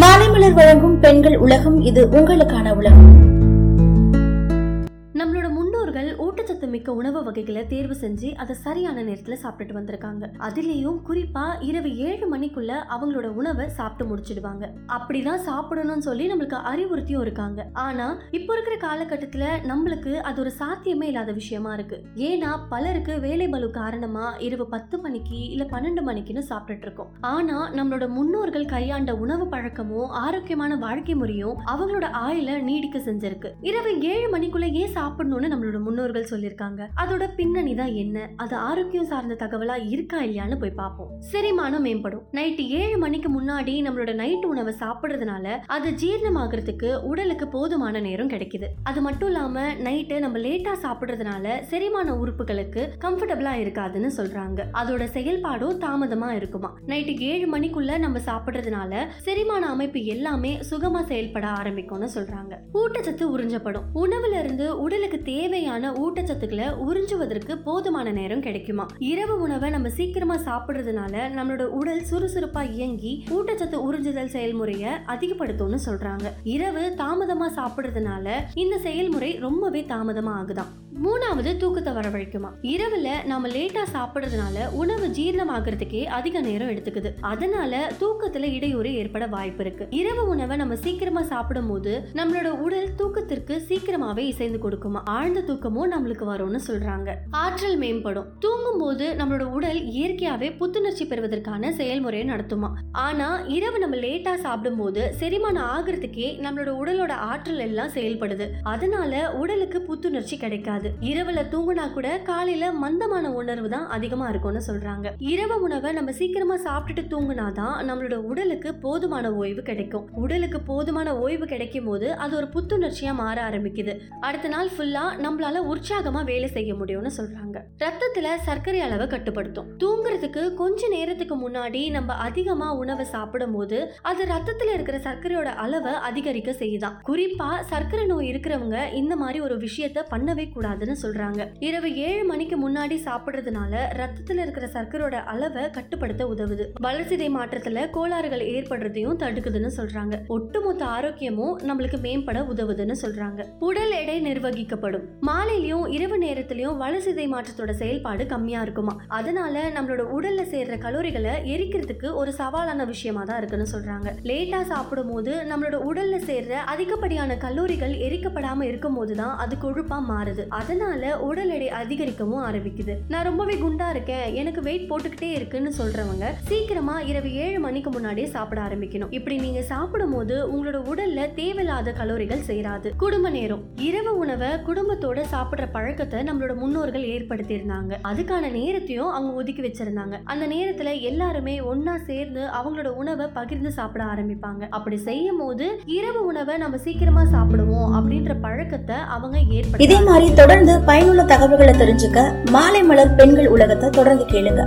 மாலைமலர் வழங்கும் பெண்கள் உலகம் இது உங்களுக்கான உலகம். நம்மளோட முன்னோர்கள் ஊட்டச்சத்து மிக்க உணவு வகைகளை தேர்வு செஞ்சு அதை சரியான நேரத்துல சாப்பிட்டுட்டு வந்திருக்காங்க. அதுலயும் குறிப்பா இரவு ஏழு மணிக்குள்ள அவங்களோட உணவை சாப்பிட்டு முடிச்சிடுவாங்க. அப்படிதான் சாப்பிடணும்னு சொல்லி நம்மளுக்கு அறிவுறுத்தியும் இருக்காங்க. ஆனா இப்போ இருக்கிற காலகட்டத்துல நம்மளுக்கு அது ஒரு சாத்தியமே இல்லாத விஷயமா இருக்கு. ஏன்னா பலருக்கு வேலை பலு காரணமா இரவு பத்து மணிக்கு இல்ல பன்னெண்டு மணிக்குன்னு சாப்பிட்டுட்டு இருக்கோம். ஆனா நம்மளோட முன்னோர்கள் கையாண்ட உணவு பழக்கமும் ஆரோக்கியமான வாழ்க்கை முறையும் அவங்களோட ஆயுள நீடிக்க செஞ்சிருக்கு. இரவு ஏழு மணிக்குள்ள ஏன் சாப்பிடணும்னு நம்மளோட முன்னோர்கள் சொல்லியிருக்காங்க அதோட பின்னணி தான் என்ன? அது ஆரோக்கியம் சார்ந்த தகவலா இருக்கா இல்லையான்னு போய் பார்ப்போம். செரிமானம் மேம்படும். நைட்டு ஏழு மணிக்கு முன்னாடி நம்மளோட நைட் உணவை சாப்பிடுறதுனால அது ஜீரணமாகறதுக்கு உடலுக்கு போதுமான நேரம் கிடைக்குது. அது மட்டும் இல்லாம நைட்டு நம்ம லேட்டா சாப்பிடுறதுனால செரிமான உறுப்புகளுக்கு கம்ஃபர்டபுளா இருக்காதுன்னு சொல்றாங்க. அதோட செயல்பாடும் தாமதமா இருக்குமா? நைட்டு ஏழு மணிக்குள்ள நம்ம சாப்பிடுறதுனால செரிமான அமைப்பு எல்லாமே சுகமா செயல்பட ஆரம்பிக்கும்னு சொல்றாங்க. ஊட்டச்சத்து உறிஞ்சப்படும். உணவுல இருந்து உடலுக்கு தேவையான ஊட்டச்சத்துக்களை உறிஞ்சுவதற்கு போதுமான நேரம் கிடைக்குமா? இரவு உணவை நம்ம சீக்கிரமா சாப்பிடுறதுனால நம்மளோட உடல் சுறுசுறுப்பா இயங்கி ஊட்டச்சத்து உறிஞ்சுதல் செயல்முறையை அதிகப்படுத்தும்னு சொல்றாங்க. இரவு தாமதமா சாப்பிடுறதுனால இந்த செயல்முறை ரொம்பவே தாமதமா ஆகுதாம். மூணாவது தூக்கத்தை வரவழைக்குமா? இரவுல நாம லேட்டா சாப்பிடுறதுனால உணவு ஜீரணமாகறதுக்கே அதிக நேரம் எடுத்துக்குது. அதனால தூக்கத்துல இடையூறு ஏற்பட வாய்ப்பு இருக்கு. இரவு உணவை நம்ம சீக்கிரமா சாப்பிடும் போது நம்மளோட உடல் தூக்கத்திற்கு சீக்கிரமாவே இசைந்து கொடுக்குமா? ஆழ்ந்த தூக்கமும் நம்மளுக்கு வரும்னு சொல்றாங்க. ஆற்றல் மேம்படும். தூங்கும் போது நம்மளோட உடல் இயற்கையாவே புத்துணர்ச்சி பெறுவதற்கான செயல்முறையை நடத்துமா. ஆனா இரவு நம்ம லேட்டா சாப்பிடும் போது செரிமானம் ஆகிறதுக்கே நம்மளோட உடலோட ஆற்றல் எல்லாம் செயல்படுது. அதனால உடலுக்கு புத்துணர்ச்சி கிடைக்காது. இரவுல தூங்குனா கூட காலையில மந்தமான உணர்வு தான் அதிகமா இருக்கும்னு சொல்றாங்க. இரவு உணவை நம்ம சீக்கிரமா சாப்பிட்டுட்டு தூங்குனாதான் நம்மளோட உடலுக்கு போதுமான ஓய்வு கிடைக்கும். உடலுக்கு போதுமான ஓய்வு கிடைக்கும் போது அது ஒரு புத்துணர்ச்சியா மாற ஆரம்பிக்குது. அடுத்த நாள் ஃபுல்லா நம்மளால உற்சாக உற்சாகமா வேலை செய்ய முடியும்னு சொல்றாங்க. ரத்தத்துல சர்க்கரை அளவை கட்டுப்படுத்தும். தூங்குறதுக்கு கொஞ்ச நேரத்துக்கு முன்னாடி நம்ம அதிகமா உணவை சாப்பிடும் போது அது ரத்தத்துல இருக்கிற சர்க்கரையோட அளவை அதிகரிக்க செய்யுதான். குறிப்பா சர்க்கரை நோய் இருக்கிறவங்க இந்த மாதிரி ஒரு விஷயத்த பண்ணவே கூடாதுன்னு சொல்றாங்க. இரவு ஏழு மணிக்கு முன்னாடி சாப்பிடுறதுனால ரத்தத்துல இருக்கிற சர்க்கரையோட அளவை கட்டுப்படுத்த உதவுது. வளர்சிதை மாற்றத்துல கோளாறுகள் ஏற்படுறதையும் தடுக்குதுன்னு சொல்றாங்க. ஒட்டுமொத்த ஆரோக்கியமும் நம்மளுக்கு மேம்பட உதவுதுன்னு சொல்றாங்க. உடல் எடை நிர்வகிக்கப்படும். மாலையிலயும் இரவு நேரத்துலையும் வளசிதை மாற்றத்தோட செயல்பாடு கம்மியா இருக்குமா? அதனால நம்மளோட உடல்ல சேர்ற கலோரிகளை எரிக்கிறதுக்கு ஒரு சவாலான விஷயமா தான் இருக்குன்னு சொல்றாங்க. லேட்டா சாப்பிடும் போது நம்மளோட உடல்ல சேர்ற அதிகப்படியான கலோரிகள் எரிக்கப்படாம இருக்கும் போதுதான் அது கொழுப்பா மாறுது. அதனால உடல் எடை அதிகரிக்கவும் ஆரம்பிக்குது. நான் ரொம்பவே குண்டா இருக்கேன். எனக்கு வெயிட் போட்டுக்கிட்டே இருக்குன்னு சொல்றவங்க சீக்கிரமா இரவு ஏழு மணிக்கு முன்னாடியே சாப்பிட ஆரம்பிக்கணும். இப்படி நீங்க சாப்பிடும் போது உங்களோட உடல்ல தேவையில்லாத கலோரிகள் சேராது. குடும்ப நேரம். இரவு உணவை குடும்பத்தோட சாப்பிடுற பழக்கத்தை நம்மளோட முன்னோர்கள் ஏற்படுத்தியிருந்தாங்க. அதுக்கான நேரத்தையும் அவங்க ஒதுக்கி வச்சிருந்தாங்க. அந்த நேரத்துல எல்லாருமே ஒன்னா சேர்ந்து அவங்களோட உணவை பகிர்ந்து சாப்பிட ஆரம்பிப்பாங்க. அப்படி செய்யும் போது இரவு உணவை நம்ம சீக்கிரமா சாப்பிடுவோம் அப்படின்ற பழக்கத்தை அவங்க ஏற்படுத்த இதே மாதிரி தொடர்ந்து பயனுள்ள தகவல்களை தெரிஞ்சுக்க மாலை மலர் பெண்கள் உலகத்தை தொடர்ந்து கேளுங்க.